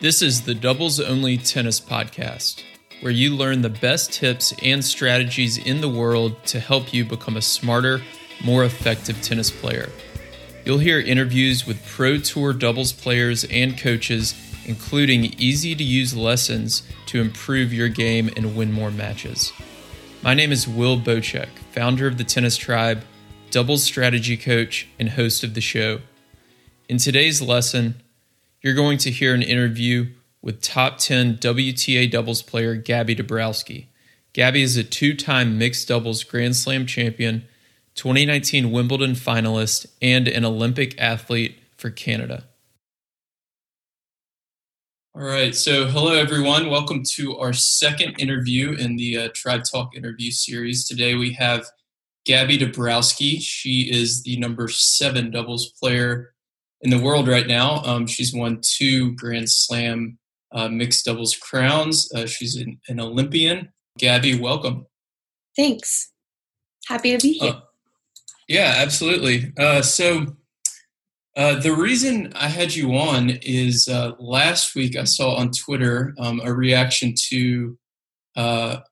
This is the Doubles Only Tennis Podcast, where you learn the best tips and strategies in the world to help you become a smarter, more effective tennis player. You'll hear interviews with Pro Tour doubles players and coaches, including easy to use lessons to improve your game and win more matches. My name is Will Boucek, founder of the Tennis Tribe, doubles strategy coach, and host of the show. In today's lesson, you're going to hear an interview with top 10 WTA doubles player Gabby Dabrowski. Gabby is a two time mixed doubles Grand Slam champion, 2019 Wimbledon finalist, and an Olympic athlete for Canada. All right, so hello everyone. Welcome to our second interview in the uh, Tribe Talk interview series. Today we have Gabby Dabrowski. She is the number seven doubles player in the world right now. Um, she's won two Grand Slam uh, mixed doubles crowns. Uh, she's an, an, Olympian. Gabby, welcome. Thanks. Happy to be here. Uh, yeah, absolutely. Uh, so, uh, the reason I had you on is uh, last week I saw on Twitter um, a reaction to, I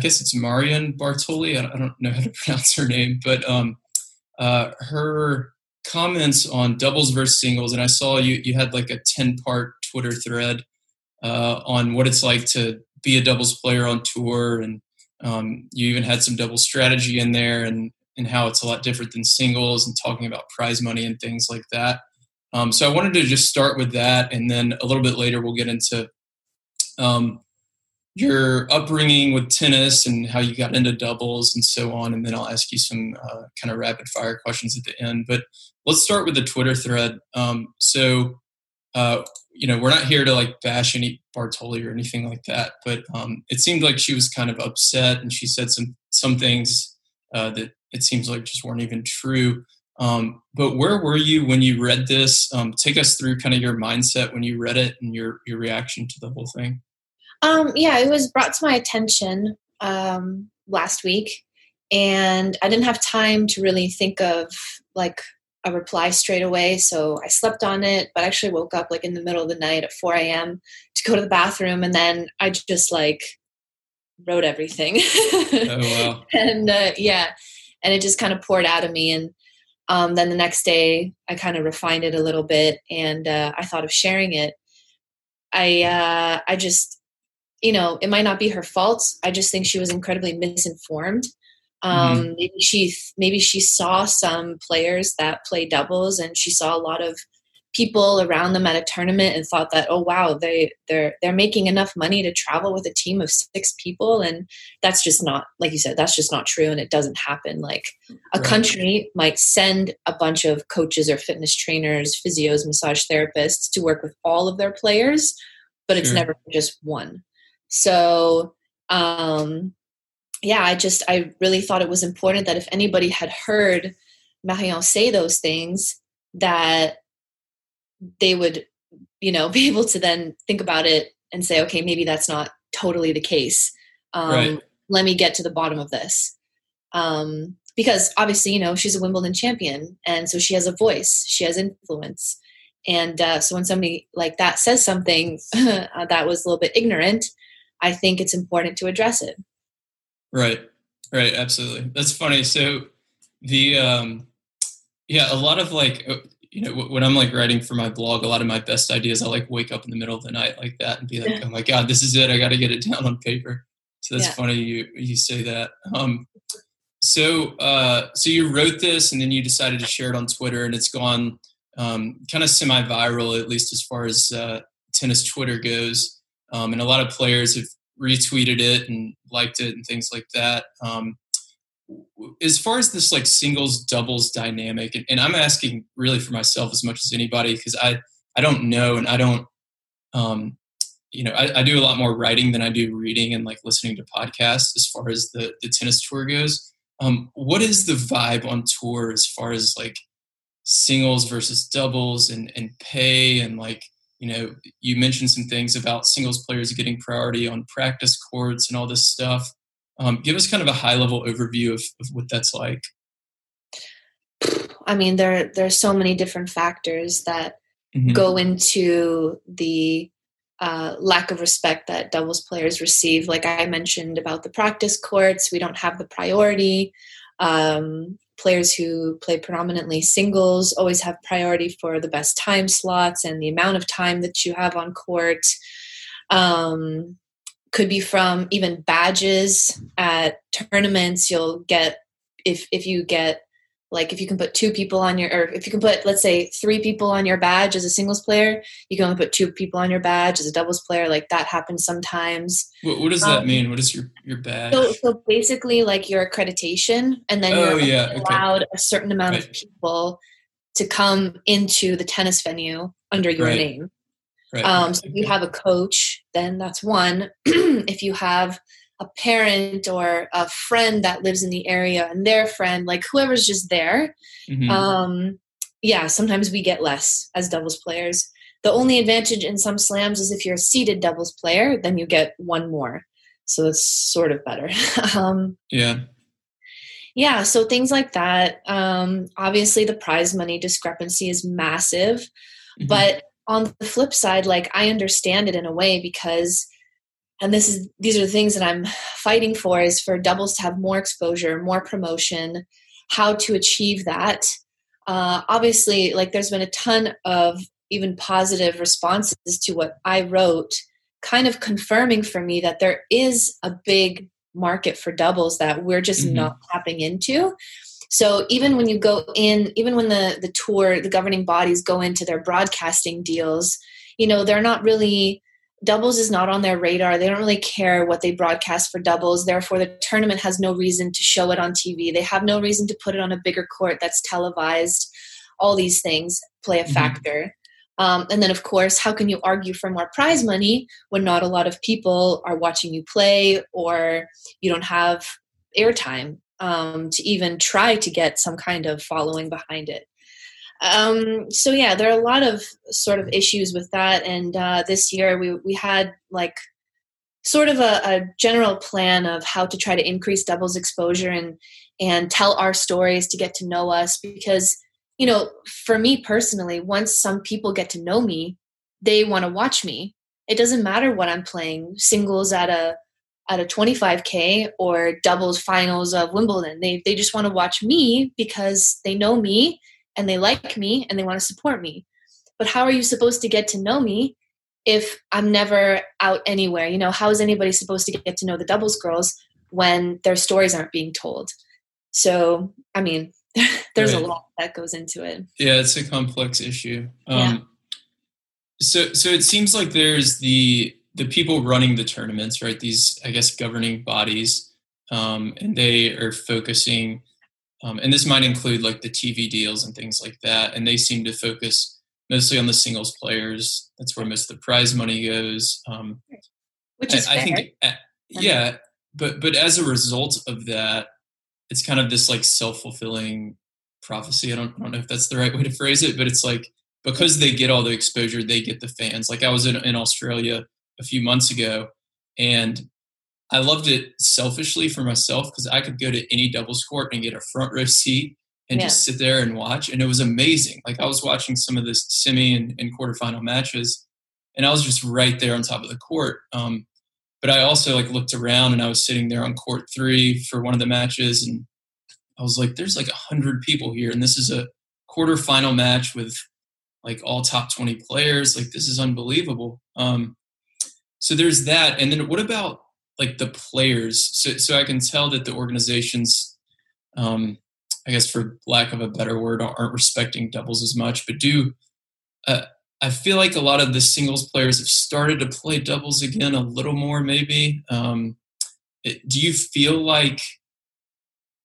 guess it's Marion Bartoli. I don't know how to pronounce her name, but um, her comments on doubles versus singles, and I saw you you had like a ten part Twitter thread uh, on what it's like to be a doubles player on tour, and um, you even had some double strategy in there, and and how it's a lot different than singles, and talking about prize money and things like that. Um, so I wanted to just start with that, and then a little bit later we'll get into um, your upbringing with tennis and how you got into doubles and so on. And then I'll ask you some uh, kind of rapid fire questions at the end. But let's start with the Twitter thread. Um, so, uh, you know, we're not here to like bash any Bartoli or anything like that, but um, it seemed like she was kind of upset and she said some some things uh, that it seems like just weren't even true. Um, but where were you when you read this? Um, take us through kind of your mindset when you read it and your your reaction to the whole thing. Um, yeah, it was brought to my attention um, last week, and I didn't have time to really think of like a reply straight away. So I slept on it, but I actually woke up like in the middle of the night at 4 a.m. to go to the bathroom, and then I just like wrote everything. oh wow! and uh, yeah, and it just kind of poured out of me, and um, then the next day I kind of refined it a little bit, and uh, I thought of sharing it. I uh, I just you know, it might not be her fault. I just think she was incredibly misinformed. Um, mm-hmm. Maybe she maybe she saw some players that play doubles, and she saw a lot of people around them at a tournament and thought that oh wow they they're they're making enough money to travel with a team of six people and that's just not like you said that's just not true and it doesn't happen like a right. country might send a bunch of coaches or fitness trainers physios massage therapists to work with all of their players but it's sure. never just one so, um, yeah, I just, I really thought it was important that if anybody had heard Marion say those things, that they would, you know, be able to then think about it and say, okay, maybe that's not totally the case. Um, right. Let me get to the bottom of this. Um, because obviously, you know, she's a Wimbledon champion, and so she has a voice, she has influence. And uh, so when somebody like that says something uh, that was a little bit ignorant, I think it's important to address it. Right, right, absolutely. That's funny. So the um, yeah, a lot of like uh, you know when I'm like writing for my blog, a lot of my best ideas I like wake up in the middle of the night like that and be like, oh my god, this is it. I got to get it down on paper. So that's yeah. funny you you say that. Um, so uh, so you wrote this and then you decided to share it on Twitter and it's gone um, kind of semi-viral at least as far as uh, tennis Twitter goes. Um, and a lot of players have retweeted it and liked it and things like that. Um, as far as this like singles doubles dynamic, and, and, I'm asking really for myself as much as anybody because I I don't know and I don't um, you know I, I, do a lot more writing than I do reading and like listening to podcasts as far as the the tennis tour goes. Um, what is the vibe on tour as far as like singles versus doubles and and pay and like you know, you mentioned some things about singles players getting priority on practice courts and all this stuff. Um, give us kind of a high level overview of, of what that's like. I mean, there there are so many different factors that mm-hmm. go into the uh, lack of respect that doubles players receive. Like I mentioned about the practice courts, we don't have the priority. Um, players who play predominantly singles always have priority for the best time slots and the amount of time that you have on court. Um, could be from even badges at tournaments. You'll get if if you get like if you can put two people on your or if you can put let's say three people on your badge as a singles player you can only put two people on your badge as a doubles player like that happens sometimes what, what does that um, mean what is your your badge so, so basically like your accreditation and then oh, you're yeah, allowed okay. a certain amount right. of people to come into the tennis venue under your right. name right. um, so if you have a coach then that's one if you have a parent or a friend that lives in the area and their friend, like whoever's just there. Mm-hmm. Um, yeah, sometimes we get less as doubles players. The only advantage in some slams is if you're a seeded doubles player, then you get one more. So it's sort of better. um, yeah. Yeah, so things like that. Um, obviously, the prize money discrepancy is massive. Mm-hmm. But on the flip side, like I understand it in a way because and this is these are the things that i'm fighting for is for doubles to have more exposure more promotion how to achieve that uh, obviously like there's been a ton of even positive responses to what i wrote kind of confirming for me that there is a big market for doubles that we're just mm-hmm. not tapping into so even when you go in even when the the tour the governing bodies go into their broadcasting deals you know they're not really doubles is not on their radar. They don't really care what they broadcast for doubles. Therefore, the tournament has no reason to show it on TV. They have no reason to put it on a bigger court that's televised. All these things play a mm-hmm. factor. Um, and then, of course, how can you argue for more prize money when not a lot of people are watching you play or you don't have airtime um, to even try to get some kind of following behind it? Um, so yeah, there are a lot of sort of issues with that. And uh, this year we we had like sort of a, a, general plan of how to try to increase doubles exposure and and tell our stories to get to know us because you know for me personally once some people get to know me they want to watch me it doesn't matter what i'm playing singles at a at a 25k or doubles finals of wimbledon they, they just want to watch me because they know me and they like me and they want to support me. But how are you supposed to get to know me if I'm never out anywhere? You know, how is anybody supposed to get to know the doubles girls when their stories aren't being told? So, I mean, there's right. a lot that goes into it. Yeah, it's a complex issue. Um, yeah. So, so it seems like there's the the people running the tournaments, right? These, I guess, governing bodies, um, and they are focusing um, and this might include like the TV deals and things like that. And they seem to focus mostly on the singles players. That's where most of the prize money goes. Um, Which is I, I think, uh, yeah, but but as a result of that, it's kind of this like self fulfilling prophecy. I don't, I don't know if that's the right way to phrase it, but it's like because they get all the exposure, they get the fans. Like I was in, in Australia a few months ago, and I loved it selfishly for myself because I could go to any doubles court and get a front row seat and yeah. just sit there and watch. And it was amazing. Like I was watching some of the semi and, and quarterfinal matches, and I was just right there on top of the court. Um, but I also like looked around and I was sitting there on court three for one of the matches, and I was like, "There's like a hundred people here, and this is a quarterfinal match with like all top twenty players. Like this is unbelievable." Um, so there's that, and then what about like the players. So so i can tell that the organizations um i guess for lack of a better word aren't respecting doubles as much but do uh, i feel like a lot of the singles players have started to play doubles again a little more maybe. Um it, do you feel like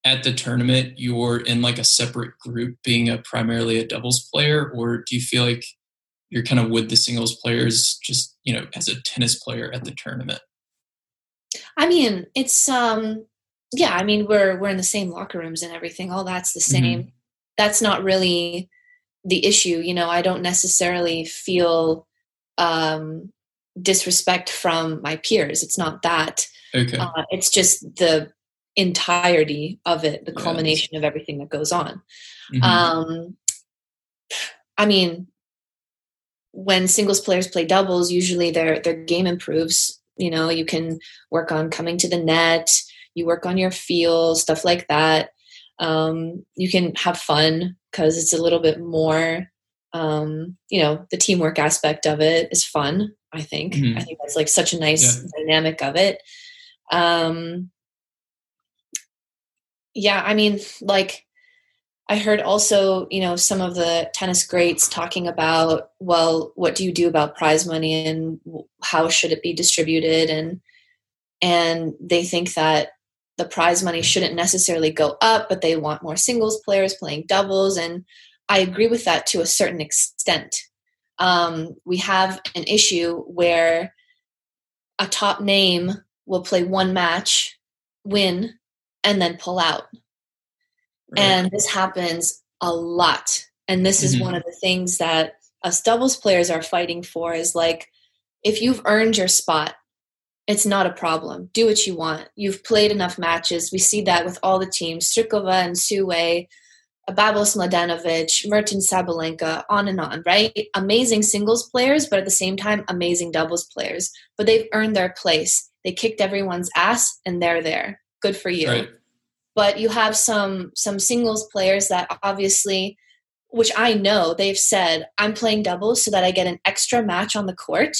at the tournament you're in like a separate group being a primarily a doubles player or do you feel like you're kind of with the singles players just you know as a tennis player at the tournament I mean, it's um yeah, I mean we're we're in the same locker rooms and everything. All that's the same. Mm-hmm. That's not really the issue, you know. I don't necessarily feel um disrespect from my peers. It's not that. Okay. Uh, it's just the entirety of it, the culmination of everything that goes on. Mm-hmm. Um I mean, when singles players play doubles, usually their their game improves. You know, you can work on coming to the net, you work on your feel, stuff like that. Um, you can have fun because it's a little bit more um, you know, the teamwork aspect of it is fun. I think. Mm-hmm. I think that's like such a nice yeah. dynamic of it. Um, yeah, I mean, like I heard also, you know, some of the tennis greats talking about, well, what do you do about prize money and how should it be distributed and and they think that the prize money shouldn't necessarily go up, but they want more singles players playing doubles and I agree with that to a certain extent. Um, we have an issue where a top name will play one match, win, and then pull out. Right. And this happens a lot. And this is mm-hmm. one of the things that us doubles players are fighting for is like, if you've earned your spot, it's not a problem. Do what you want. You've played enough matches. We see that with all the teams, Strycova and Sue Babos Mladenovic, Mertens Sabalenka, on and on, right? Amazing singles players, but at the same time, amazing doubles players. But they've earned their place. They kicked everyone's ass and they're there. Good for you. Right. But you have some some singles players that obviously which I know they've said, I'm playing doubles so that I get an extra match on the court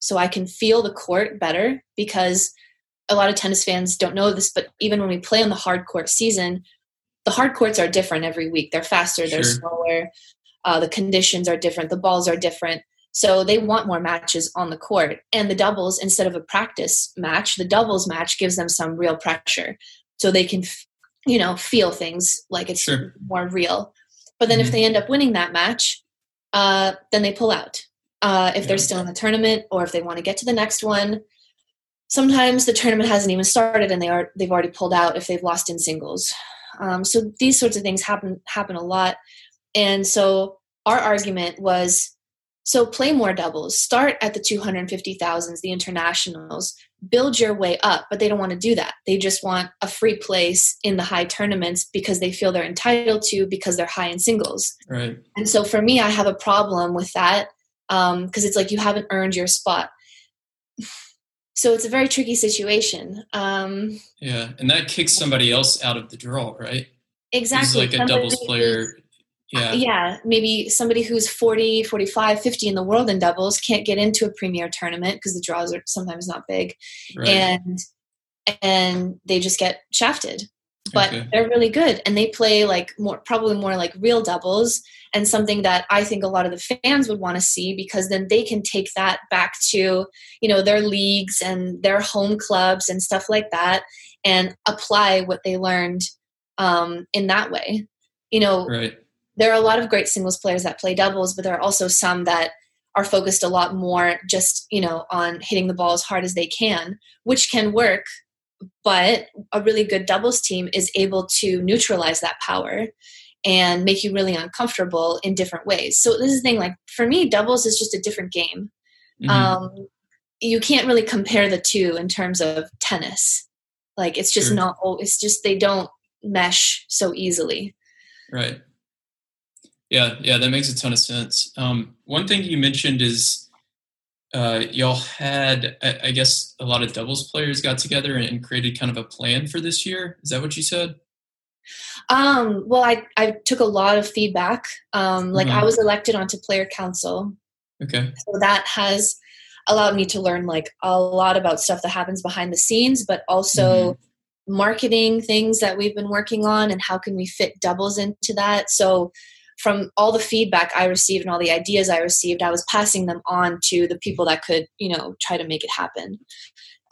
so I can feel the court better because a lot of tennis fans don't know this, but even when we play on the hard court season, the hard courts are different every week. They're faster, they're sure. slower, uh, the conditions are different, the balls are different. So they want more matches on the court. And the doubles, instead of a practice match, the doubles match gives them some real pressure. So they can, you know, feel things like it's sure. more real. But then mm-hmm. if they end up winning that match, uh, then they pull out. Uh, if yeah. they're still in the tournament or if they want to get to the next one, sometimes the tournament hasn't even started and they are they've already pulled out if they've lost in singles um, so these sorts of things happen happen a lot. And so our argument was so play more doubles. Start at the 250,000s, the internationals. Build your way up, but they don't want to do that. They just want a free place in the high tournaments because they feel they're entitled to because they're high in singles. Right. And so for me, I have a problem with that because um, it's like you haven't earned your spot so it's a very tricky situation. Um, yeah, and that kicks somebody else out of the draw, right? Exactly. Who's like a doubles player. Yeah. yeah, maybe somebody who's 40, 45, 50 in the world in doubles can't get into a premier tournament because the draws are sometimes not big. Right. And and they just get shafted but okay. they're really good and they play like more probably more like real doubles and something that i think a lot of the fans would want to see because then they can take that back to you know their leagues and their home clubs and stuff like that and apply what they learned um, in that way you know right. There are a lot of great singles players that play doubles but there are also some that are focused a lot more just you know on hitting the ball as hard as they can which can work but a really good doubles team is able to neutralize that power and make you really uncomfortable in different ways. So this is the thing, like for me, doubles is just a different game. Mm-hmm. Um, you can't really compare the two in terms of tennis. Like it's just sure. not. It's just they don't mesh so easily. Right. Yeah, yeah, that makes a ton of sense. Um, one thing you mentioned is uh, y'all had, I guess, a lot of doubles players got together and created kind of a plan for this year. Is that what you said? Um, well, I, I took a lot of feedback. Um, like mm-hmm. I was elected onto player council. Okay. So that has allowed me to learn like a lot about stuff that happens behind the scenes, but also mm-hmm. marketing things that we've been working on and how can we fit doubles into that. So from all the feedback I received and all the ideas I received, I was passing them on to the people that could, you know, try to make it happen.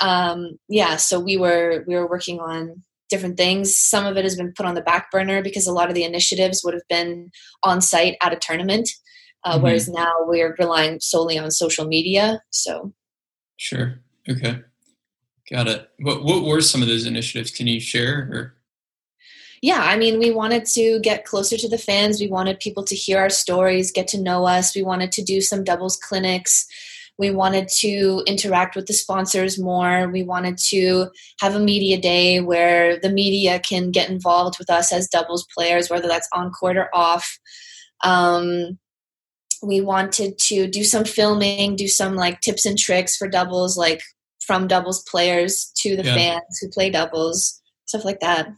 Um, yeah, so we were we were working on different things. Some of it has been put on the back burner because a lot of the initiatives would have been on site at a tournament, uh, mm-hmm. whereas now we're relying solely on social media. So, sure, okay, got it. What what were some of those initiatives? Can you share? Or? Yeah, I mean, we wanted to get closer to the fans. We wanted people to hear our stories, get to know us. We wanted to do some doubles clinics. We wanted to interact with the sponsors more. We wanted to have a media day where the media can get involved with us as doubles players, whether that's on court or off. Um, we wanted to do some filming, do some like tips and tricks for doubles, like from doubles players to the yeah. fans who play doubles, stuff like that.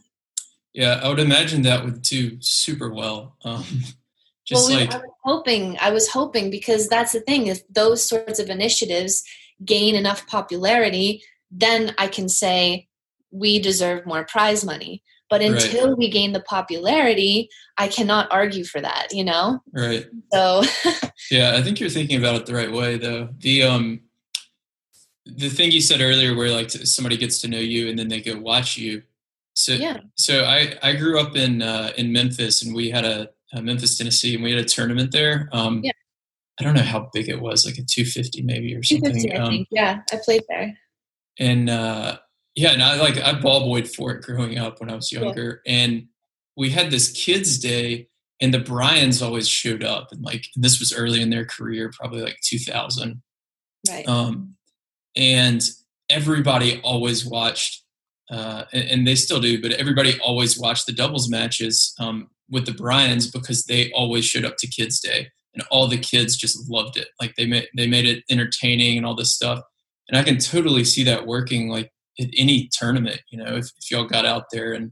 Yeah, I would imagine that would do super well. Um, just well, like I was hoping, I was hoping because that's the thing if those sorts of initiatives gain enough popularity, then I can say we deserve more prize money. But until right. we gain the popularity, I cannot argue for that, you know? Right. So Yeah, I think you're thinking about it the right way though. The um the thing you said earlier where like somebody gets to know you and then they go watch you. So yeah. so I I grew up in uh in Memphis and we had a, a Memphis, Tennessee and we had a tournament there. Um yeah. I don't know how big it was, like a 250 maybe or something. Um, yeah, I played there. And uh yeah, and I like I ball boyed for it growing up when I was younger, yeah. and we had this kids' day, and the Bryans always showed up, and like and this was early in their career, probably like 2000, right? Um, and everybody always watched, uh, and, and, they still do, but everybody always watched the doubles matches um, with the Bryans because they always showed up to Kids Day, and all the kids just loved it. Like they made they made it entertaining and all this stuff, and I can totally see that working like at any tournament, you know, if, if y'all got out there and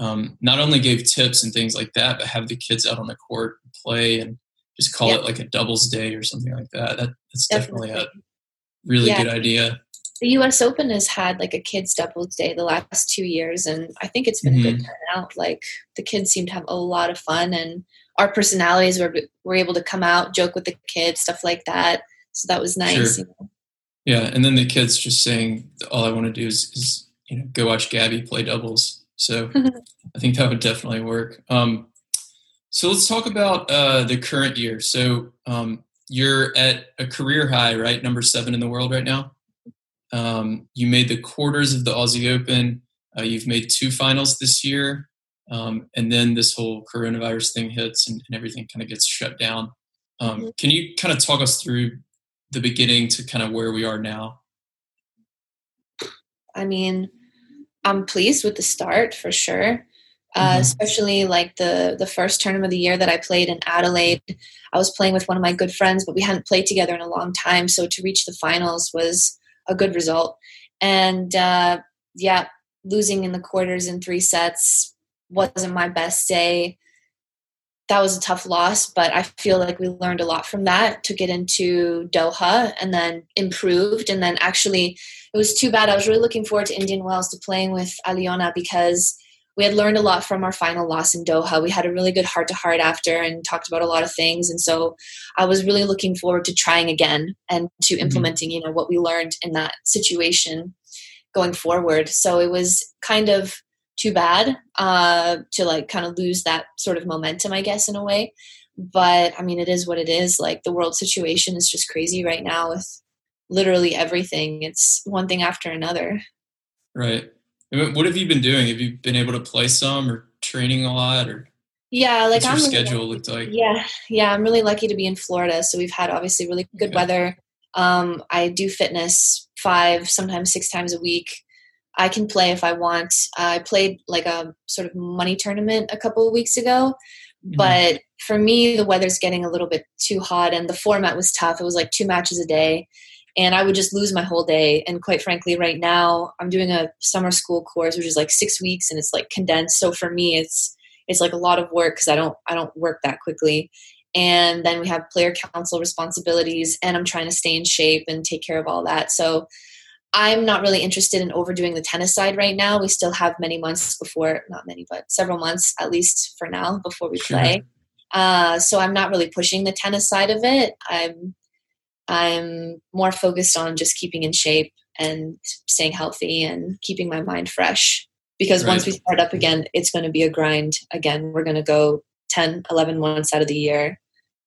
um, not only gave tips and things like that, but have the kids out on the court and play and just call it like a doubles day or something like that. that that's definitely, definitely a really yeah. good idea. The U.S. Open has had like a kids doubles day the last two years, and I think it's been mm-hmm. a good mm-hmm. turnout. Like the kids seem to have a lot of fun, and our personalities were were able to come out, joke with the kids, stuff like that. So that was nice. Sure. You know? Yeah, and then the kids just saying, "All I want to do is, is you know go watch Gabby play doubles." So I think that would definitely work. Um, so let's talk about uh, the current year. So um, you're at a career high, right? Number seven in the world right now. Um, you made the quarters of the Aussie Open. Uh, you've made two finals this year, um, and then this whole coronavirus thing hits, and, and everything kind of gets shut down. Um, mm-hmm. Can you kind of talk us through the beginning to kind of where we are now? I mean, I'm pleased with the start for sure. Uh, mm-hmm. especially like the the first tournament of the year that I played in Adelaide. I was playing with one of my good friends, but we hadn't played together in a long time. So to reach the finals was a good result. And uh, yeah, losing in the quarters in three sets wasn't my best day that was a tough loss, but I feel like we learned a lot from that, took it into Doha and then improved. And then actually, it was too bad. I was really looking forward to Indian Wells to playing with Aliona because we had learned a lot from our final loss in Doha. We had a really good heart to heart after and talked about a lot of things. And so I was really looking forward to trying again and to mm-hmm. implementing, you know, what we learned in that situation going forward. So it was kind of too bad uh, to like kind of lose that sort of momentum, I guess, in a way. But I mean, it is what it is. Like the world situation is just crazy right now with literally everything. It's one thing after another. Right. What have you been doing? Have you been able to play some or training a lot or? Yeah, like What's I'm really schedule looked like. Yeah, yeah, I'm really lucky to be in Florida, so we've had obviously really good okay. weather. Um, I do fitness five, sometimes six times a week. I can play if I want. I played like a sort of money tournament a couple of weeks ago, mm-hmm. but for me, the weather's getting a little bit too hot and the format was tough. It was like two matches a day, and I would just lose my whole day. And quite frankly, right now, I'm doing a summer school course, which is like six weeks and it's like condensed. So for me, it's it's like a lot of work because I don't I don't work that quickly. And then we have player council responsibilities, and I'm trying to stay in shape and take care of all that. So I'm not really interested in overdoing the tennis side right now. We still have many months before, not many, but several months at least for now before we sure. play. Uh, so I'm not really pushing the tennis side of it. I'm I'm more focused on just keeping in shape and staying healthy and keeping my mind fresh. Because right. once we start up again, it's going to be a grind. Again, we're going to go 10, 11 months out of the year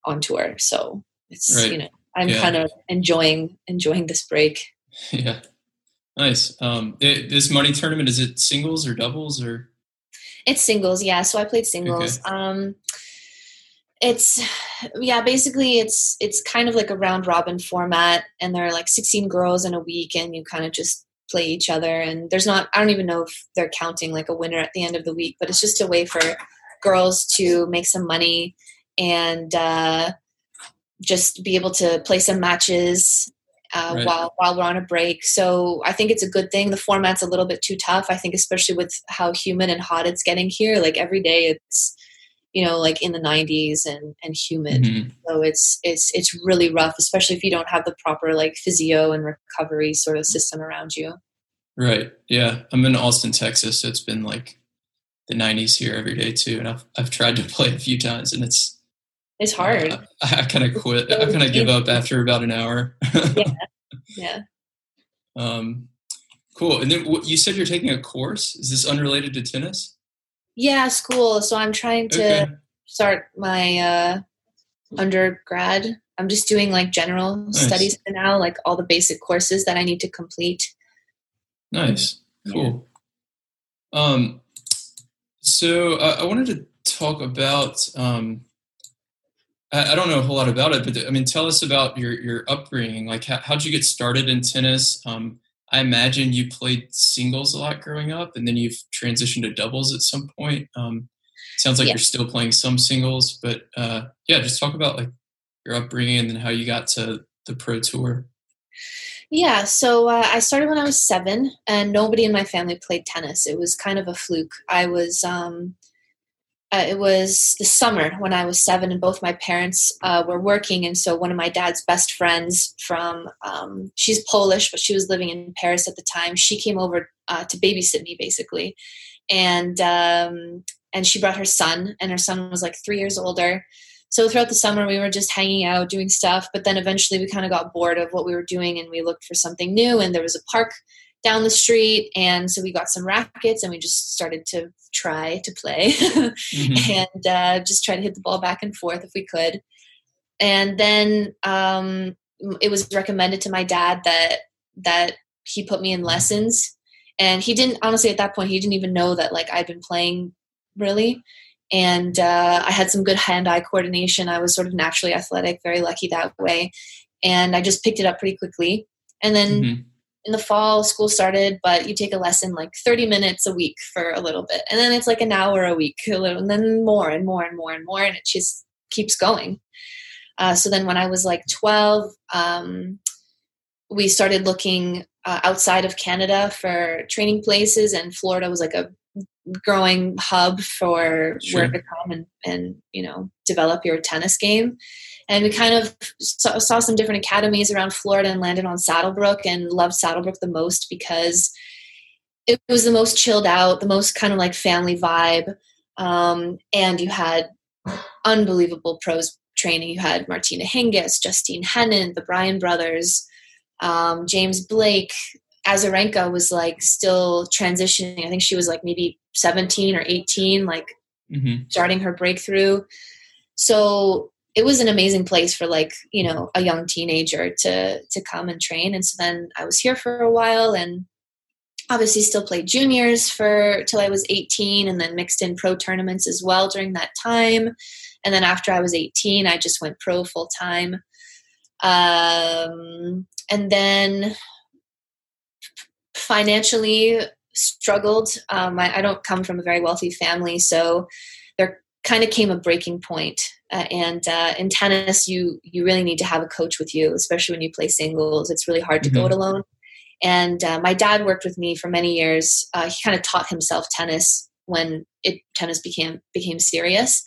on tour. So it's right. you know I'm yeah. kind of enjoying enjoying this break. Yeah. Nice. Um, it, this money tournament is it singles or doubles or? It's singles, yeah. So I played singles. Okay. Um, it's yeah, basically it's it's kind of like a round robin format, and there are like 16 girls in a week, and you kind of just play each other. And there's not I don't even know if they're counting like a winner at the end of the week, but it's just a way for girls to make some money and uh, just be able to play some matches uh, right. while while we're on a break. So I think it's a good thing. The format's a little bit too tough. I think, especially with how humid and hot it's getting here. Like every day, it's you know like in the 90s and and humid. Mm-hmm. So it's it's it's really rough, especially if you don't have the proper like physio and recovery sort of system around you. Right. Yeah, I'm in Austin, Texas. So it's been like the 90s here every day too, and I've I've tried to play a few times, and it's it's hard. Uh, I, I kind of quit. I kind of give up after about an hour. yeah. Yeah. Um, cool. And then you said you're taking a course. Is this unrelated to tennis? Yeah, school. So I'm trying to okay. start my uh, undergrad. I'm just doing like general nice. studies for now, like all the basic courses that I need to complete. Nice. Cool. Yeah. Um, so uh, I wanted to talk about um, I don't know a whole lot about it, but I mean, tell us about your your upbringing. Like, how, how'd you get started in tennis? Um, I imagine you played singles a lot growing up, and then you've transitioned to doubles at some point. Um, sounds like yeah. you're still playing some singles, but uh, yeah, just talk about like your upbringing and then how you got to the pro tour. Yeah, so uh, I started when I was seven, and nobody in my family played tennis. It was kind of a fluke. I was um, uh, it was the summer when I was seven, and both my parents uh, were working. And so, one of my dad's best friends from um, she's Polish, but she was living in Paris at the time. She came over uh, to babysit me, basically, and um, and she brought her son, and her son was like three years older. So throughout the summer, we were just hanging out, doing stuff. But then eventually, we kind of got bored of what we were doing, and we looked for something new. And there was a park down the street and so we got some rackets and we just started to try to play. Mm-hmm. and uh, just try to hit the ball back and forth if we could. And then um, it was recommended to my dad that that he put me in lessons. And he didn't honestly at that point he didn't even know that like i'd been playing really. And uh, i had some good hand-eye coordination. I was sort of naturally athletic very lucky that way. And i just picked it up pretty quickly. And then mm-hmm in the fall school started but you take a lesson like 30 minutes a week for a little bit. And then it's like an hour a week a little, and then more and more and more and more and it just keeps going. Uh, so then when i was like 12 um, we started looking uh, outside of canada for training places and florida was like a growing hub for sure. where to come and, and you know develop your tennis game and we kind of saw, saw, some different academies around Florida and landed on Saddlebrook and loved Saddlebrook the most because it was the most chilled out, the most kind of like family vibe. Um, and you had unbelievable pros training. You had Martina Hingis, Justine Henin, the Bryan brothers, um, James Blake. Azarenka was like still transitioning. I think she was like maybe 17 or 18, like mm-hmm. starting her breakthrough. So it was an amazing place for like you know a young teenager to to come and train. And so then i was here for a while and obviously still played juniors for till i was 18 and then mixed in pro tournaments as well during that time. And then after i was 18 i just went pro full time um, and then financially struggled. Um, I, I don't come from a very wealthy family so there kind of came a breaking point uh, and uh, in tennis, you you really need to have a coach with you, especially when you play singles. It's really hard to mm-hmm. go it alone. And uh, my dad worked with me for many years. Uh, he kind of taught himself tennis when it tennis became became serious.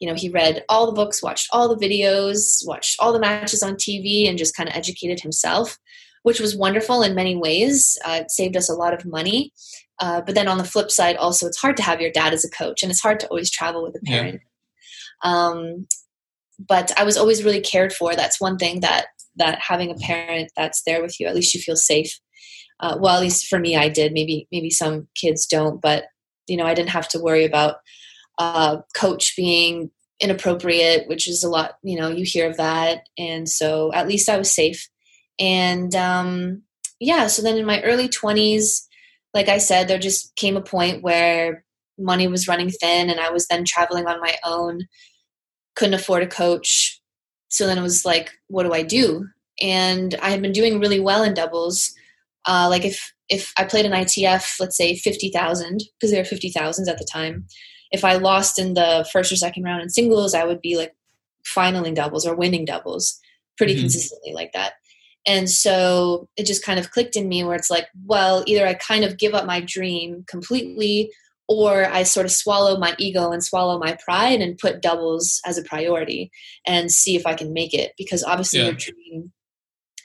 You know, he read all the books, watched all the videos, watched all the matches on TV, and just kind of educated himself, which was wonderful in many ways. Uh, it saved us a lot of money. Uh, but then on the flip side, also, it's hard to have your dad as a coach, and it's hard to always travel with a parent. Yeah um, but I was always really cared for. That's one thing that that having a parent that's there with you, at least you feel safe. Uh, well, at least for me, I did. Maybe maybe some kids don't, but you know, I didn't have to worry about uh, coach being inappropriate, which is a lot. You know, you hear of that, and so at least I was safe. And um, yeah, so then in my early twenties, like I said, there just came a point where money was running thin, and I was then traveling on my own couldn't afford a coach. So then it was like, what do I do? And I had been doing really well in doubles. Uh, like if if I played an ITF, let's say fifty thousand, because there were fifty thousands at the time. If I lost in the first or second round in singles, I would be like finaling doubles or winning doubles pretty mm-hmm. consistently like that. And so it just kind of clicked in me where it's like, well, either I kind of give up my dream completely or I sort of swallow my ego and swallow my pride and put doubles as a priority and see if I can make it. Because obviously, yeah. your dream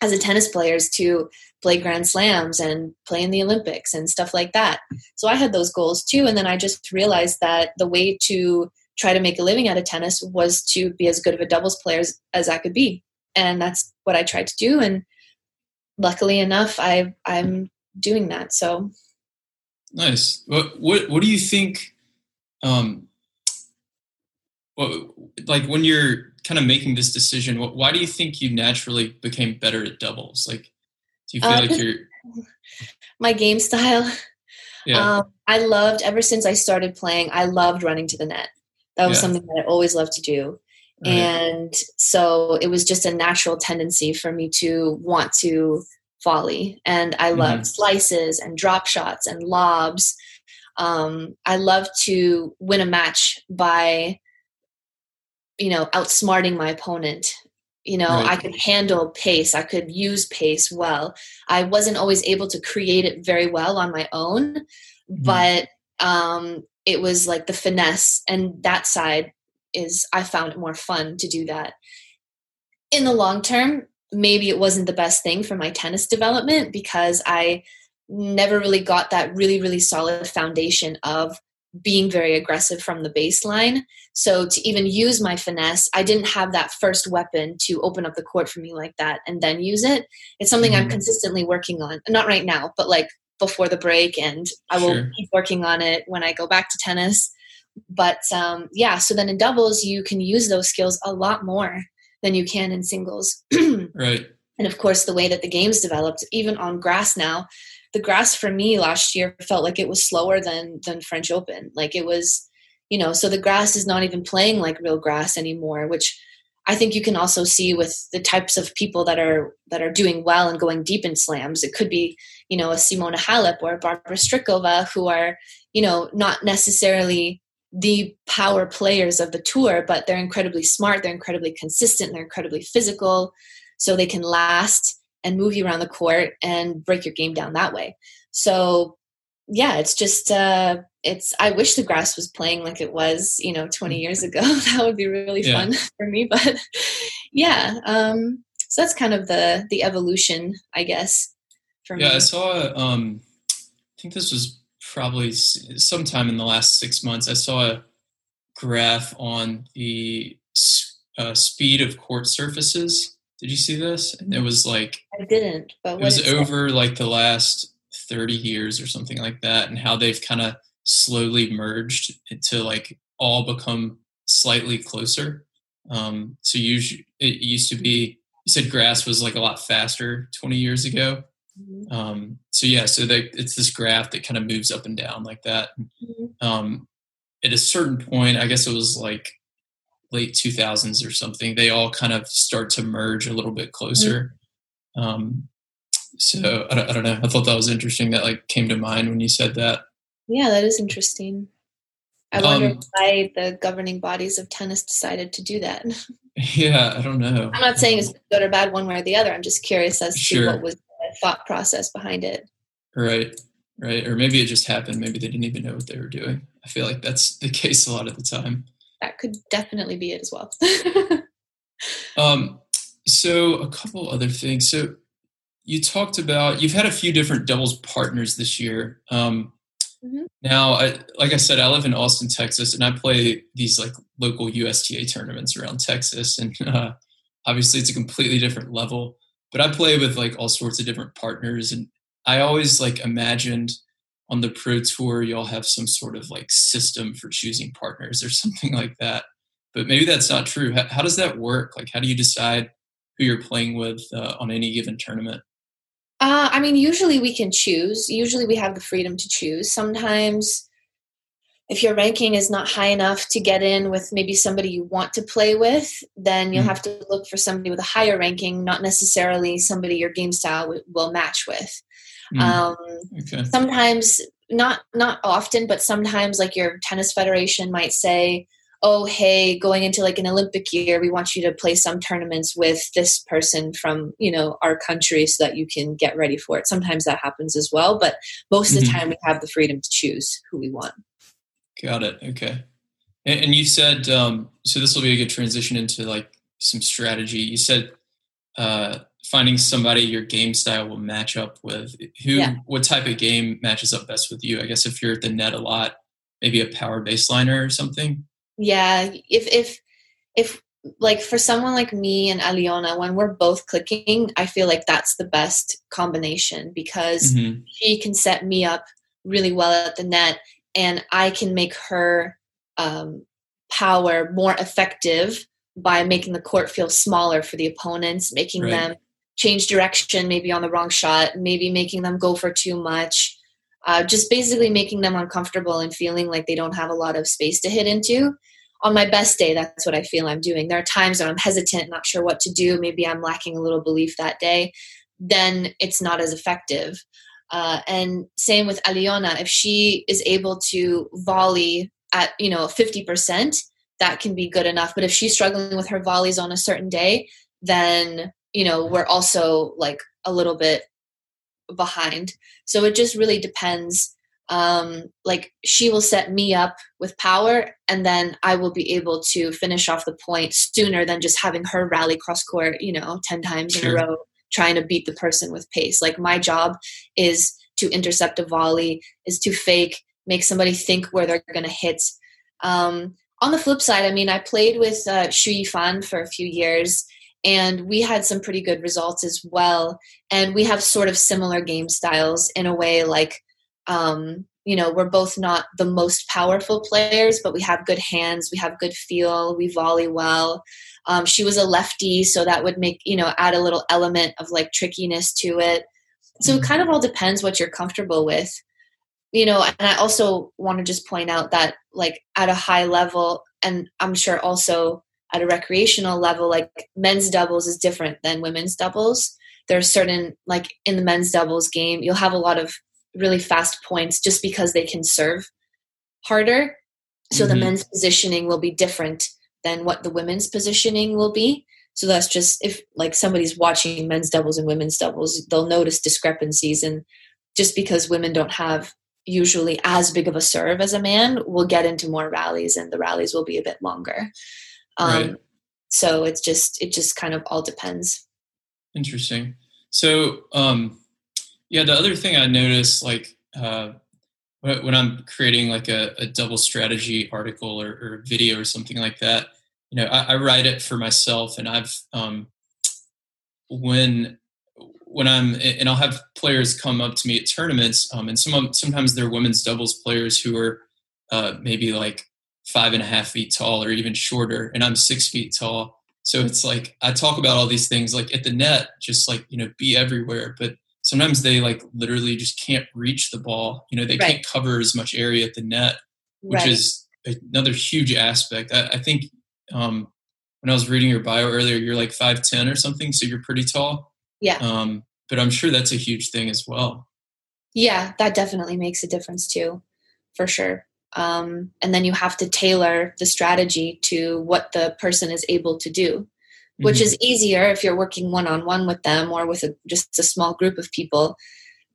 as a tennis player is to play Grand Slams and play in the Olympics and stuff like that. So I had those goals too. And then I just realized that the way to try to make a living out of tennis was to be as good of a doubles player as, as I could be. And that's what I tried to do. And luckily enough, I, I'm doing that. So Nice. What what what do you think? Um, what, like when you're kind of making this decision, what, why do you think you naturally became better at doubles? Like, do you feel like you're my game style? Yeah. Um, I loved ever since I started playing. I loved running to the net. That was yeah. something that I always loved to do. Right. And so it was just a natural tendency for me to want to volley and i loved mm-hmm. slices and drop shots and lobs. Um, i love to win a match by you know outsmarting my opponent. You know right. i could handle pace. I could use pace well. I wasn't always able to create it very well on my own mm-hmm. but um, it was like the finesse. And that side is i found it more fun to do that. In the long term maybe it wasn't the best thing for my tennis development because I never really got that really, really solid foundation of being very aggressive from the baseline. So to even use my finesse, I didn't have that first weapon to open up the court for me like that and then use it. It's something mm-hmm. I'm consistently working on. Not right now, but like before the break and I will sure. keep working on it when I go back to tennis. But um, yeah, so then in doubles, you can use those skills a lot more than you can in singles. right. And of course, the way that the game's developed, even on grass now, the grass for me last year felt like it was slower than than French Open. Like it was, you know, so the grass is not even playing like real grass anymore, which I think you can also see with the types of people that are that are doing well and going deep in slams. It could be, you know, a Simona Halep or a Barbora Strycova who are, you know, not necessarily the power players of the tour, but they're incredibly smart, they're incredibly consistent, they're incredibly physical, so they can last and move you around the court and break your game down that way. So yeah, it's just uh it's I wish the grass was playing like it was, you know, 20 years ago. that would be really yeah. fun for me, but yeah, um so that's kind of the the evolution, I guess, for yeah, me. Yeah, I saw um I think this was probably sometime in the last six months, I saw a graph on the uh, speed of court surfaces. Did you see this? And it was like I didn't, but it was over that? like the last thirty years or something like that, and how they've kind of slowly merged to like all become slightly closer. Um, so usually it used to be you said grass was like a lot faster 20 years ago Mm-hmm. Um, so yeah, so they, it's this graph that kind of moves up and down like that. Mm-hmm. Um, at a certain point, I guess it was like late 2000s or something, they all kind of start to merge a little bit closer. Mm-hmm. Um, so I don't, I don't know. I thought that was interesting. That like came to mind when you said that. Yeah, that is interesting. I wonder um, why the governing bodies of tennis decided to do that. Yeah, I don't know. I'm not saying it's good or bad one way or the other. I'm just curious as sure. to what was thought process behind it. Right, right. Or maybe it just happened. Maybe they didn't even know what they were doing. I feel like that's the case a lot of the time. That could definitely be it as well. um, so a couple other things. So you talked about you've had a few different doubles partners this year. Um, mm-hmm. Now, I, like I said, I live in Austin, Texas, and I play these like local USTA tournaments around Texas, and uh, obviously it's a completely different level but I play with like all sorts of different partners, and I always like imagined on the pro tour y'all have some sort of like system for choosing partners or something like that. But maybe that's not true. How, how does that work? Like, how do you decide who you're playing with uh, on any given tournament? Uh, I mean, usually we can choose. Usually we have the freedom to choose. Sometimes if your ranking is not high enough to get in with maybe somebody you want to play with, then you'll mm have to look for somebody with a higher ranking, not necessarily somebody your game style w- will match with. mm Um, okay. Sometimes, not not often, but sometimes, like your tennis federation might say, oh hey going into like an olympic year we want you to play some tournaments with this person from you know our country so that you can get ready for it sometimes that happens as well but most mm-hmm. of the mm-hmm. time we have the freedom to choose who we want got it. Okay. And, and you said um, so this will be a good transition into like some strategy. You said uh, finding somebody your game style will match up with who yeah. what type of game matches up best with you? I guess if you're at the net a lot maybe a power baseliner or something? Yeah. If if if like for someone like me and Aliona, when we're both clicking, I feel like that's the best combination because mm-hmm. she can set me up really well at the net and I can make her um, power more effective by making the court feel smaller for the opponents, making right. them change direction maybe on the wrong shot, maybe making them go for too much, uh, just basically making them uncomfortable and feeling like they don't have a lot of space to hit into. On my best day, that's what I feel I'm doing. There are times when I'm hesitant, not sure what to do. Maybe I'm lacking a little belief that day. Then it's not as effective. Uh, and same with Aliona. If she is able to volley at you know 50%, that can be good enough. But if she's struggling with her volleys on a certain day, then you know we're also like a little bit behind so it just really depends um like she will set me up with power and then i will be able to finish off the point sooner than just having her rally cross court you know 10 times sure. in a row trying to beat the person with pace. Like my job is to intercept a volley is to fake make somebody think where they're going to hit. Um on the flip side i mean i played with uh, Xu Yifan for a few years and we had some pretty good results as well and we have sort of similar game styles in a way like um, you know we're both not the most powerful players but we have good hands we have good feel we volley well um, she was a lefty so that would make you know add a little element of like trickiness to it. So it kind of all depends what you're comfortable with. You know and i also want to just point out that like at a high level and i'm sure also at a recreational level like men's doubles is different than women's doubles. There's certain like in the men's doubles game you'll have a lot of really fast points just because they can serve harder. So mm-hmm. the men's positioning will be different than what the women's positioning will be so that's just if like somebody's watching men's doubles and women's doubles they'll notice discrepancies and just because women don't have usually as big of a serve as a man we'll get into more rallies and the rallies will be a bit longer um, right. So it's just it just kind of all depends. Interesting. So um, yeah, the other thing I noticed, like uh, when I'm creating like a, a double strategy article or, or, video or something like that, you know, I, I write it for myself, and I've um, when when I'm and I'll have players come up to me at tournaments, um, and some sometimes they're women's doubles players who are uh, maybe like five and a half feet tall or even shorter, and I'm six feet tall. So it's like I talk about all these things like at the net, just like, you know, be everywhere. But sometimes they like literally just can't reach the ball. You know, they right. can't cover as much area at the net, which right. is another huge aspect. I, I think um, when I was reading your bio earlier, you're like 5'10 or something. So you're pretty tall. Yeah. Um, but I'm sure that's a huge thing as well. Yeah, that definitely makes a difference too, for sure. Um, and then you have to tailor the strategy to what the person is able to do which mm-hmm. is easier if you're working one-on-one with them or with a, just a small group of people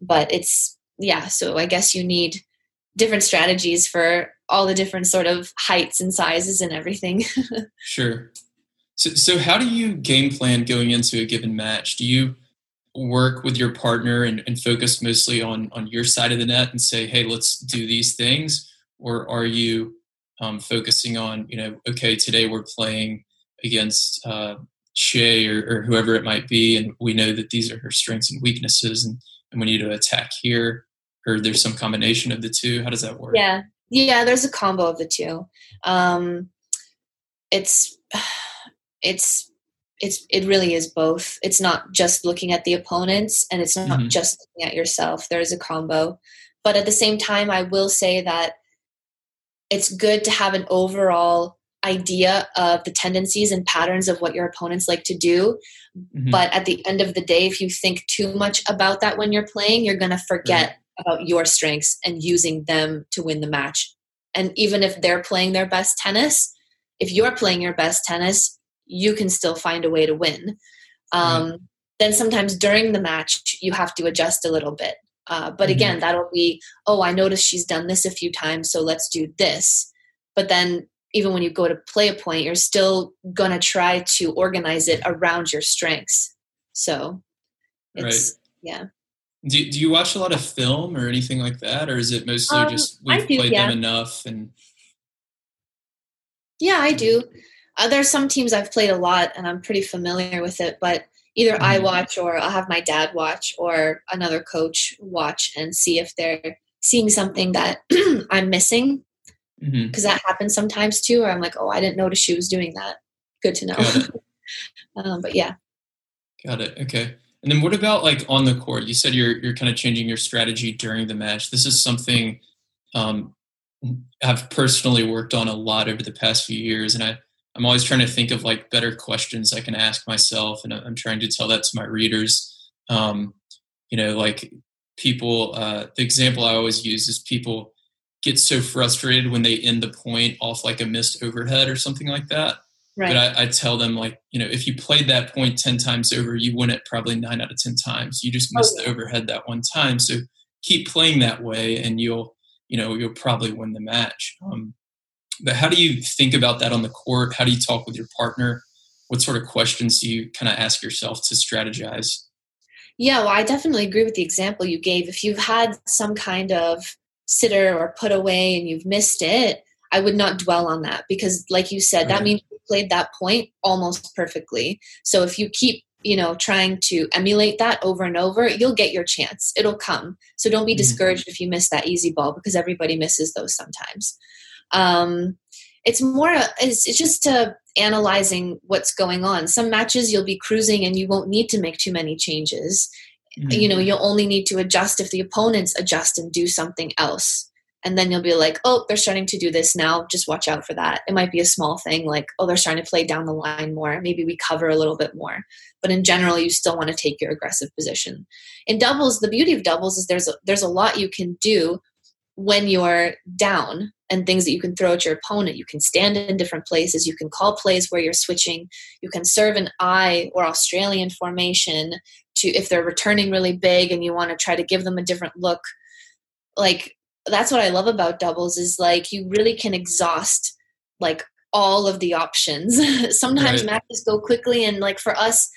but it's yeah so i guess you need different strategies for all the different sort of heights and sizes and everything. Sure. So, so how do you game plan going into a given match? Do you work with your partner and, and focus mostly on on your side of the net and say hey let's do these things or are you um, focusing on you know okay today we're playing against uh, Hsieh or, or, whoever it might be, and we know that these are her strengths and weaknesses, and, and we need to attack here, or there's some combination of the two. How does that work? Yeah, yeah, there's a combo of the two. Um, it's it's it's it really is both. It's not just looking at the opponents, and it's not mm-hmm. just looking at yourself. There is a combo, but at the same time, I will say that it's good to have an overall idea of the tendencies and patterns of what your opponents like to do. Mm-hmm. But at the end of the day, if you think too much about that when you're playing, you're going to forget right. About your strengths and using them to win the match. And even if they're playing their best tennis, if you're playing your best tennis, you can still find a way to win. Um, right. Then sometimes during the match, you have to adjust a little bit. Uh, but mm-hmm. again, that'll be, oh, I noticed she's done this a few times, so let's do this. But then even when you go to play a point, you're still going to try to organize it around your strengths. So it's, right. yeah. Do, do you watch a lot of film or anything like that? Or is it mostly um, just we've do, played yeah. them enough and yeah, I do. Uh, there's some teams I've played a lot and I'm pretty familiar with it, but either mm-hmm. I watch or I'll have my dad watch or another coach watch and see if they're seeing something that I'm missing. Because mm-hmm. that happens sometimes too, where I'm like, oh, I didn't notice she was doing that. Good to know. um, but yeah. Got it. Okay. And then what about like on the court? You said you're you're kind of changing your strategy during the match. This is something um, I've personally worked on a lot over the past few years, and I I'm always trying to think of like better questions I can ask myself, and I'm trying to tell that to my readers. Um, you know, like people. Uh, the example I always use is people get so frustrated when they end the point off like a missed overhead or something like that Right. But I, I, tell them like, you know, if you played that point 10 times over, you win it probably nine out of 10 times. You just missed oh, yeah. the overhead that one time. So keep playing that way and you'll, you know, you'll probably win the match. Um, but how do you think about that on the court? How do you talk with your partner? What sort of questions do you kind of ask yourself to strategize? Yeah, well, I definitely agree with the example you gave. If you've had some kind of sitter or put away and you've missed it, I would not dwell on that because, like you said, right. that means played that point almost perfectly. So if you keep you know trying to emulate that over and over you'll get your chance it'll come so don't be mm-hmm. discouraged if you miss that easy ball because everybody misses those sometimes um, it's more it's, it's just uh, analyzing what's going on some matches you'll be cruising and you won't need to make too many changes mm-hmm. you know you'll only need to adjust if the opponents adjust and do something else and then you'll be like oh they're starting to do this now. Just watch out for that. It might be a small thing like oh they're starting to play down the line more. Maybe we cover a little bit more. But in general you still want to take your aggressive position. In doubles the beauty of doubles is there's a, there's a lot you can do when you're down and things that you can throw at your opponent. You can stand in different places. You can call plays where you're switching. You can serve an I or australian formation to if they're returning really big and you want to try to give them a different look. Like that's what I love about doubles is like you really can exhaust like all of the options. Sometimes right. matches go quickly and like for us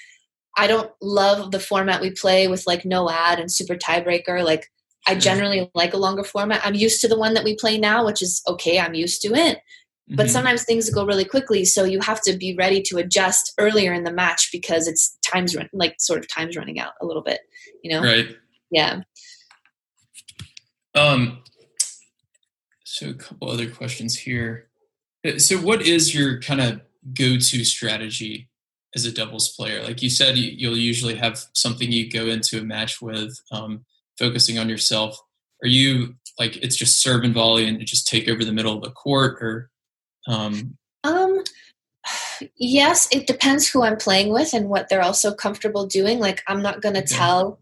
I don't love the format we play with like no ad and super tiebreaker like I generally like a longer format. I'm used to the one that we play now, which is okay, I'm used to it. Mm-hmm. But sometimes things go really quickly, so you have to be ready to adjust earlier in the match because it's times run like sort of time's running out a little bit, you know? Right. Yeah. Um so a couple other questions here. Uh, so what is your kind of go-to strategy as a doubles player? Like you said, you'll usually have something you go into a match with, um, focusing on yourself. Are you like it's just serve and volley and just take over the middle of the court, or? Um, um, yes, it depends who I'm playing with and what they're also comfortable doing. Like I'm not gonna okay. tell.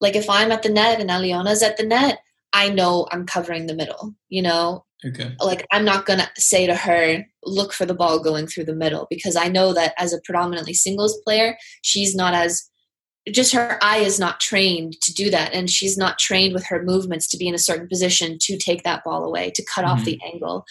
Like if I'm at the net and Aliona's at the net, I know I'm covering the middle, you know? Okay. Like I'm not going to say to her, look for the ball going through the middle because I know that as a predominantly singles player, she's not as just her eye is not trained to do that and she's not trained with her movements to be in a certain position to take that ball away to cut mm-hmm. off the angle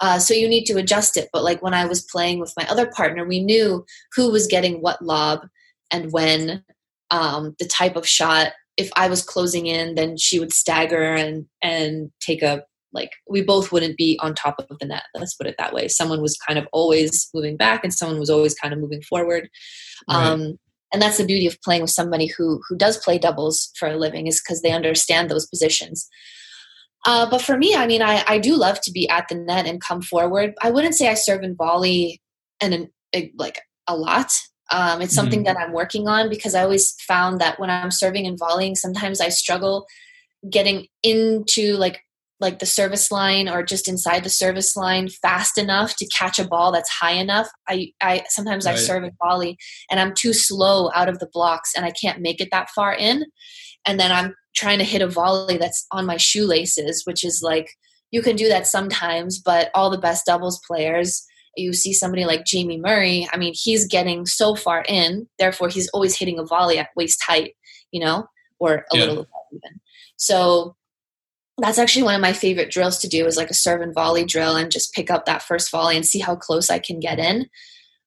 uh, so you need to adjust it but like when i was playing with my other partner we knew who was getting what lob and when um, the type of shot if I was closing in, then she would stagger and and take a like we both wouldn't be on top of the net. Let's put it that way. Someone was kind of always moving back, and someone was always kind of moving forward. Right. Um, and that's the beauty of playing with somebody who who does play doubles for a living is because they understand those positions. Uh, but for me, I mean, I, I do love to be at the net and come forward. I wouldn't say I serve in volley and like a lot. Um, it's something mm-hmm. that I'm working on because I always found that when I'm serving and volleying, sometimes I struggle getting into like like the service line or just inside the service line fast enough to catch a ball that's high enough. I, I sometimes right. I serve and volley and I'm too slow out of the blocks and I can't make it that far in. And then I'm trying to hit a volley that's on my shoelaces, which is like you can do that sometimes, but all the best doubles players you see somebody like Jamie Murray, I mean, he's getting so far in, therefore he's always hitting a volley at waist height, you know, or a yeah. little above even. So that's actually one of my favorite drills to do is like a serve and volley drill and just pick up that first volley and see how close I can get in.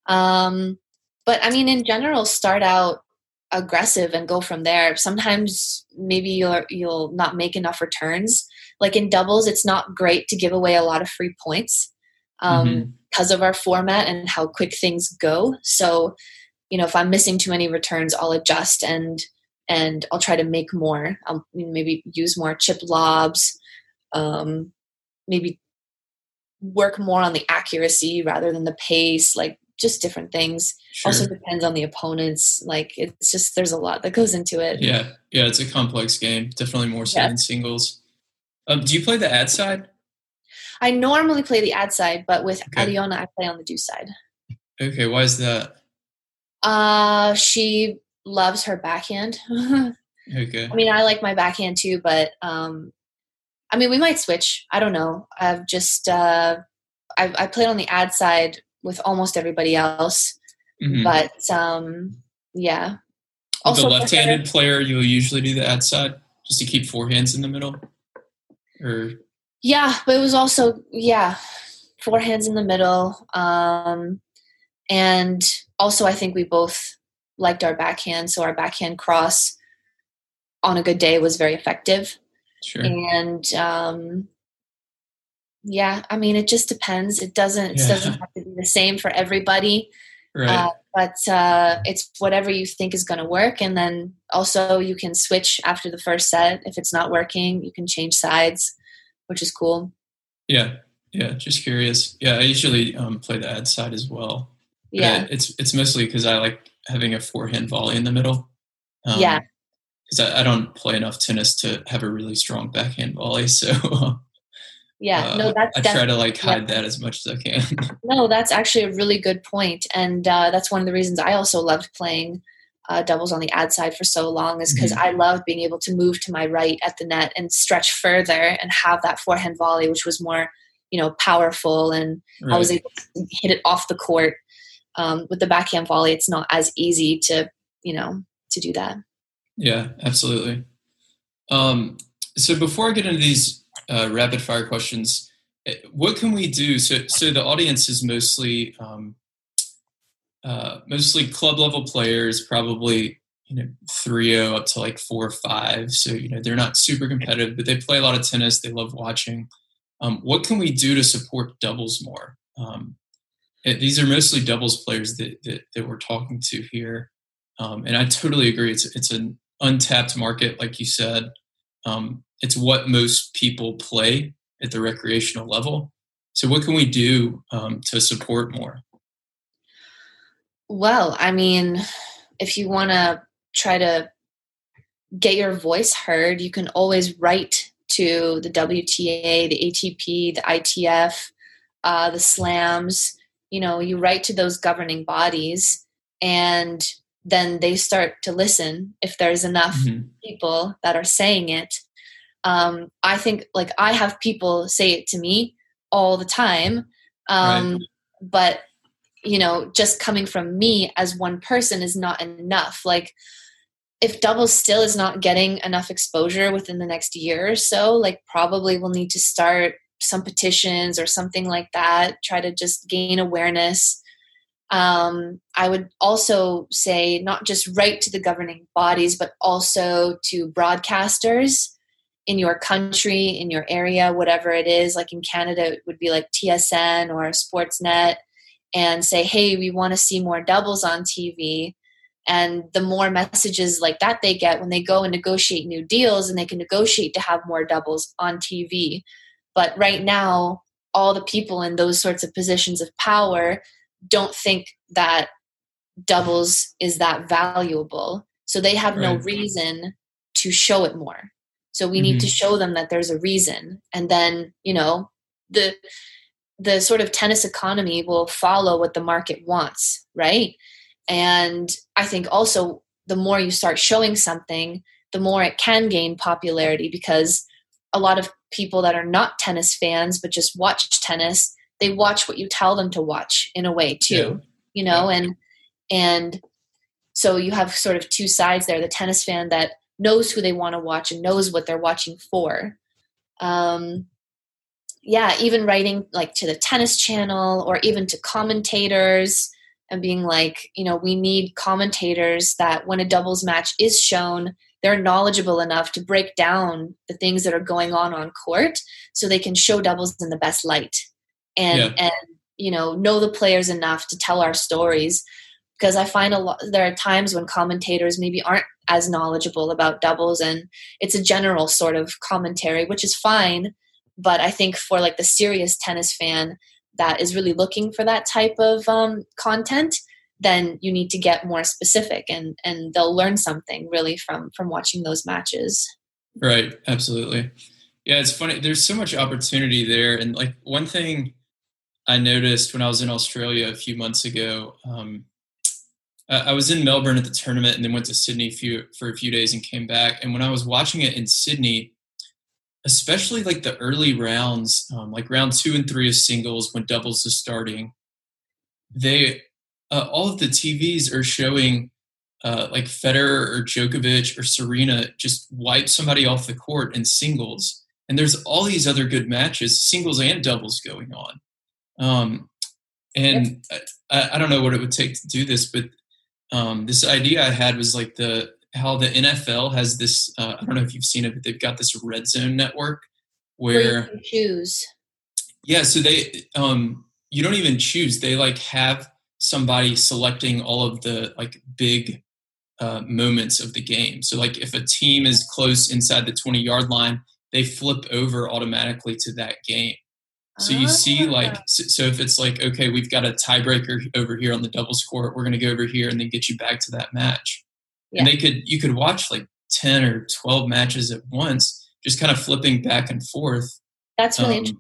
Um, but I mean, in general, start out aggressive and go from there. Sometimes maybe you'll you'll not make enough returns. Like in doubles, it's not great to give away a lot of free points um, mm-hmm. Because of our format and how quick things go. So, you know, if I'm missing too many returns, I'll adjust and and I'll try to make more. I'll maybe use more chip lobs, um, maybe work more on the accuracy rather than the pace, like just different things. Sure. Also depends on the opponents. Like it's just there's a lot that goes into it. Yeah, yeah, it's a complex game. Definitely more so yeah. than singles. Um, do you play the ad side? I normally play the ad side, but with okay. Aliona, I play on the deuce side. Okay, why is that? Uh, she loves her backhand. okay. I mean, I like my backhand too, but um, I mean, we might switch. I don't know. I've just uh, I, I played on the ad side with almost everybody else, mm-hmm. but um, yeah. Also, the left-handed player, you'll usually do the ad side just to keep four hands in the middle, or yeah, but it was also yeah, four hands in the middle, um, and also I think we both liked our backhand, so our backhand cross on a good day was very effective. Sure. And um, yeah, I mean, it just depends. It doesn't yeah. it doesn't have to be the same for everybody. Right. Uh, but uh, it's whatever you think is going to work, and then also you can switch after the first set if it's not working. You can change sides, which is cool. Yeah, yeah. Just curious. Yeah, I usually um, play the ad side as well. Yeah, it's it's mostly because I like having a forehand volley in the middle. Um, yeah. Because I, I, don't play enough tennis to have a really strong backhand volley, so. yeah, uh, no, that's. I try to like hide yeah. that as much as I can. no, that's actually a really good point, and uh, that's one of the reasons I also loved playing uh, doubles on the ad side for so long is because mm-hmm. I love being able to move to my right at the net and stretch further and have that forehand volley, which was more, you know, powerful, and right. I was able to hit it off the court um, with the backhand volley, it's not as easy to, you know, to do that. Yeah, absolutely. Um, so before I get into these uh, rapid fire questions, eh, what can we do? So, so the audience is mostly um, uh, mostly club level players, probably you know three o up to like four or five. So you know they're not super competitive, but they play a lot of tennis. They love watching. Um, what can we do to support doubles more? Um, these are mostly doubles players that, that, that we're talking to here. Um, and I totally agree. It's, it's an untapped market, like you said. Um, it's what most people play at the recreational level. So, what can we do um, to support more? Well, I mean, if you want to try to get your voice heard, you can always write to the WTA, the ATP, the ITF, uh, the slams you know you write to those governing bodies and then they start to listen if there's enough mm-hmm. people that are saying it um, i think like i have people say it to me all the time um, right. but you know just coming from me as one person is not enough like if double still is not getting enough exposure within the next year or so like probably we'll need to start some petitions or something like that, try to just gain awareness. Um, I would also say not just write to the governing bodies, but also to broadcasters in your country, in your area, whatever it is. Like in Canada, it would be like TSN or Sportsnet, and say, hey, we want to see more doubles on TV. And the more messages like that they get when they go and negotiate new deals, and they can negotiate to have more doubles on TV. But right now, all the people in those sorts of positions of power don't think that doubles is that valuable. So they have right. no reason to show it more. So we mm-hmm. need to mm-hmm. show them that there's a reason. And then, you know, the the sort of tennis economy will follow what the market wants, right? And I think also the more you start showing something, the more it can gain popularity because a lot of people that are not tennis fans but just watch tennis they watch what you tell them to watch in a way too yeah. you know yeah. and and so you have sort of two sides there the tennis fan that knows who they want to watch and knows what they're watching for um yeah even writing like to the tennis channel or even to commentators and being like you know we need commentators that when a doubles match is shown they're knowledgeable enough to break down the things that are going on on court so they can show doubles in the best light and yeah. and you know know the players enough to tell our stories because i find a lot there are times when commentators maybe aren't as knowledgeable about doubles and it's a general sort of commentary which is fine but i think for like the serious tennis fan that is really looking for that type of um, content then you need to get more specific and and they'll learn something really from from watching those matches. Right. Absolutely. Yeah it's funny. There's so much opportunity there. And like one thing i noticed when i was in australia a few months ago um, I was in Melbourne at the tournament and then went to Sydney for a few days and came back. And when I was watching it in Sydney, especially like the early rounds, um, like round two and three of singles when doubles is starting, they uh, all of the TVs are showing uh, like Federer or Djokovic or Serena just wipe somebody off the court in singles, and there's all these other good matches, singles and doubles going on. Um, and I, I, don't know what it would take to do this, but um, this idea I had was like the how the NFL has this. Uh, I don't know if you've seen it, but they've got this red zone network where, where choose. Yeah, so they um, you don't even choose. They like have somebody selecting all of the like big uh, moments of the game. So like if a team is close inside the 20 yard line, they flip over automatically to that game. So you see like ah. so if it's like okay, we've got a tiebreaker over here on the doubles court, we're going to go over here and then get you back to that match. Yeah. And they could you could watch like 10 or 12 matches at once just kind of flipping back and forth. That's really um, interesting.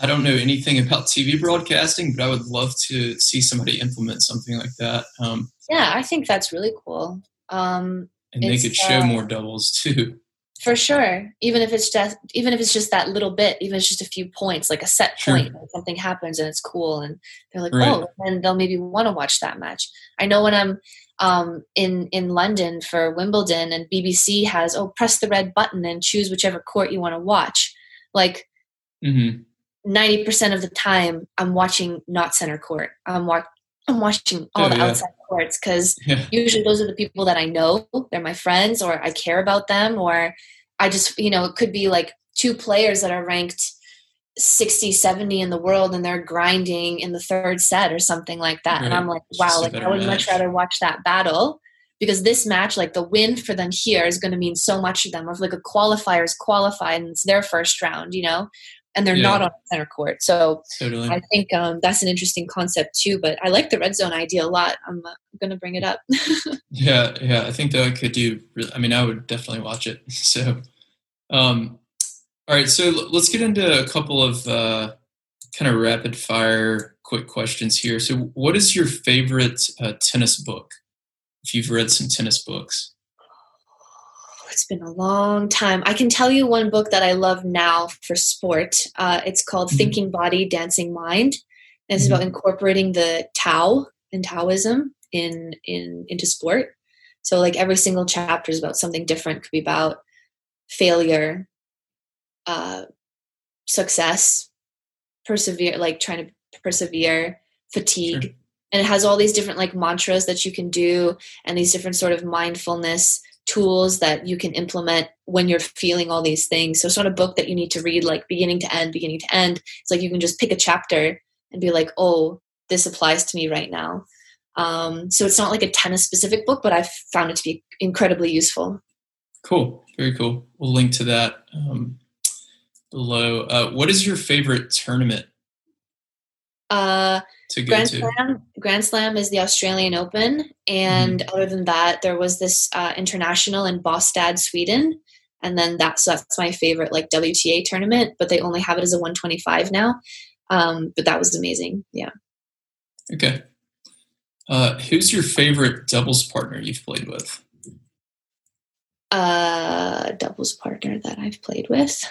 I don't know anything about TV broadcasting, but I would love to see somebody implement something like that. Um, yeah, I think that's really cool. Um, and they could show uh, more doubles too. For sure, even if it's just even if it's just that little bit, even if it's just a few points, like a set point, sure. something happens and it's cool, and they're like, right. oh, and they'll maybe want to watch that match. I know when I'm um, in in London for Wimbledon, and BBC has oh, press the red button and choose whichever court you want to watch. Like, mm-hmm 90% of the time I'm watching not center court. I'm, wa- I'm watching all oh, the yeah. outside courts because yeah. usually those are the people that I know. They're my friends or I care about them or I just, you know, it could be like two players that are ranked 60, 70 in the world and they're grinding in the third set or something like that. Right. And I'm like, wow, like I would match. much rather watch that battle because this match, like the win for them here is going to mean so much to them. of like a qualifier is qualified and it's their first round, you know, and they're yeah. not on center court. So totally. I think um, that's an interesting concept too. But I like the red zone idea a lot. I'm, uh, going to bring it up. yeah, yeah, I think that I could do. I mean, I would definitely watch it. So, um, all right, so let's get into a couple of uh, kind of rapid fire, quick questions here. So, what is your favorite uh, tennis book? If you've read some tennis books it's been a long time. I can tell you one book that I love now for sport. Uh, it's called mm-hmm. Thinking Body, Dancing Mind. And it's mm-hmm. about incorporating the Tao and Taoism in in into sport. So like every single chapter is about something different. Could be about failure, uh, success, persevere, like trying to persevere, fatigue. Sure. And it has all these different like mantras that you can do and these different sort of mindfulness tools that you can implement when you're feeling all these things. So it's not a book that you need to read like beginning to end, beginning to end. It's like you can just pick a chapter and be like, oh, this applies to me right now. Um, so it's not like a tennis specific book, but I've found it to be incredibly useful. Cool. Very cool. We'll link to that um, below. Uh, what is your favorite tournament? Uh, to go Grand to? Slam, Grand Slam is the Australian Open, and mm-hmm. other than that, there was this uh, international in Båstad, Sweden, and then that's that's my favorite like WTA tournament. But they only have it as a 125 now. Um, but that was amazing. Yeah. Okay. Uh, who's your favorite doubles partner you've played with? Uh, doubles partner that I've played with.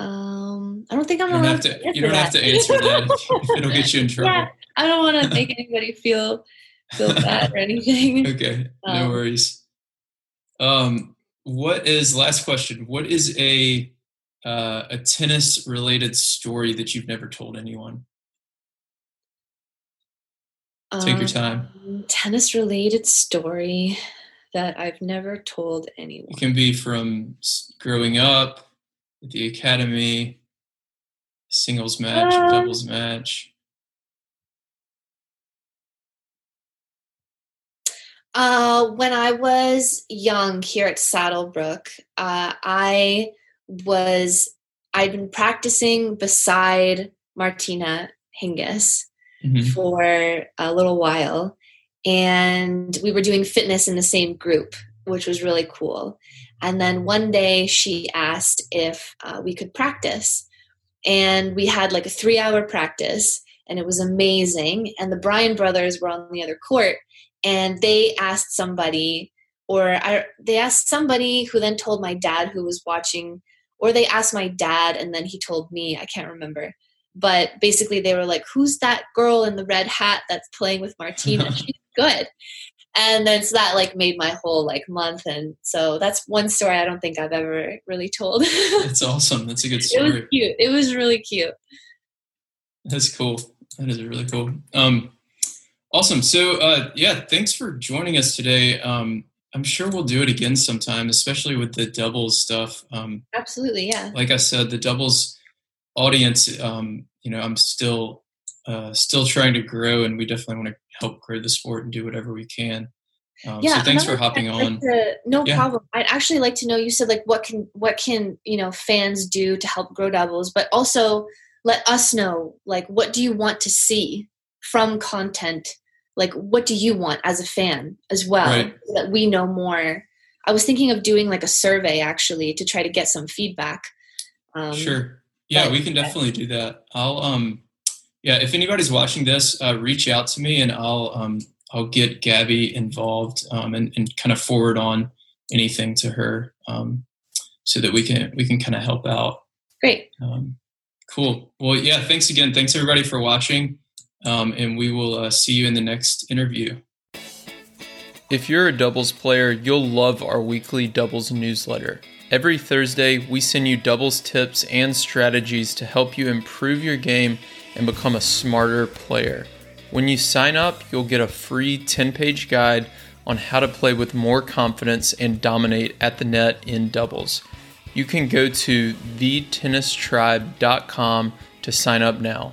Um, Um, I don't think I'm you don't allowed have to. to You don't have to answer that. It'll get you in trouble. yeah, I don't want to make anybody feel feel bad or anything. Okay, no Um, worries. Um, what is last question? What is a uh, a tennis related story that you've never told anyone? Take your time. Um, Tennis related story that I've never told anyone. It can be from growing up, at the academy, singles match, Um, doubles match. Uh, when I was young here at Saddlebrook, uh, I was I'd been practicing beside Martina Hingis Mhm. for a little while, and we were doing fitness in the same group, which was really cool. And then one day she asked if uh, we could practice, and we had like a three-hour practice, and it was amazing. And the Bryan brothers were on the other court and they asked somebody or I, they asked somebody who then told my dad who was watching or they asked my dad and then he told me i can't remember. But basically they were like who's that girl in the red hat that's playing with martina? She's good and then so that like made my whole like month and so that's one story i don't think i've ever really told it That's awesome. That's a good story it was cute it was really cute That's cool. That is really cool. Um, awesome. So, uh, yeah, thanks for joining us today. Um, I'm sure we'll do it again sometime, especially with the doubles stuff. Um, absolutely yeah like I said, the doubles audience, um, you know, I'm still uh, still trying to grow, and we definitely want to help grow the sport and do whatever we can. Um, so thanks for hopping I'd on. to- no Yeah. problem. I'd actually like to know. You said like what can what can you know fans do to help grow doubles, but also let us know like what do you want to see from content. Like what do you want as a fan as well, Right. so that we know more. I was thinking of doing like a survey actually to try to get some feedback. Um, Sure. Yeah, but- we can definitely do that. I'll um yeah, if anybody's watching this, uh, reach out to me and I'll um I'll get Gabby involved um and, and kind of forward on anything to her um so that we can we can kind of help out. Great. Um cool. Well, yeah, thanks again. Thanks everybody for watching. Um and we will uh, see you in the next interview. If you're a doubles player, you'll love our weekly doubles newsletter. Every Thursday, we send you doubles tips and strategies to help you improve your game and become a smarter player. When you sign up, you'll get a free 10 page guide on how to play with more confidence and dominate at the net in doubles. You can go to thetennistribe.com to sign up now.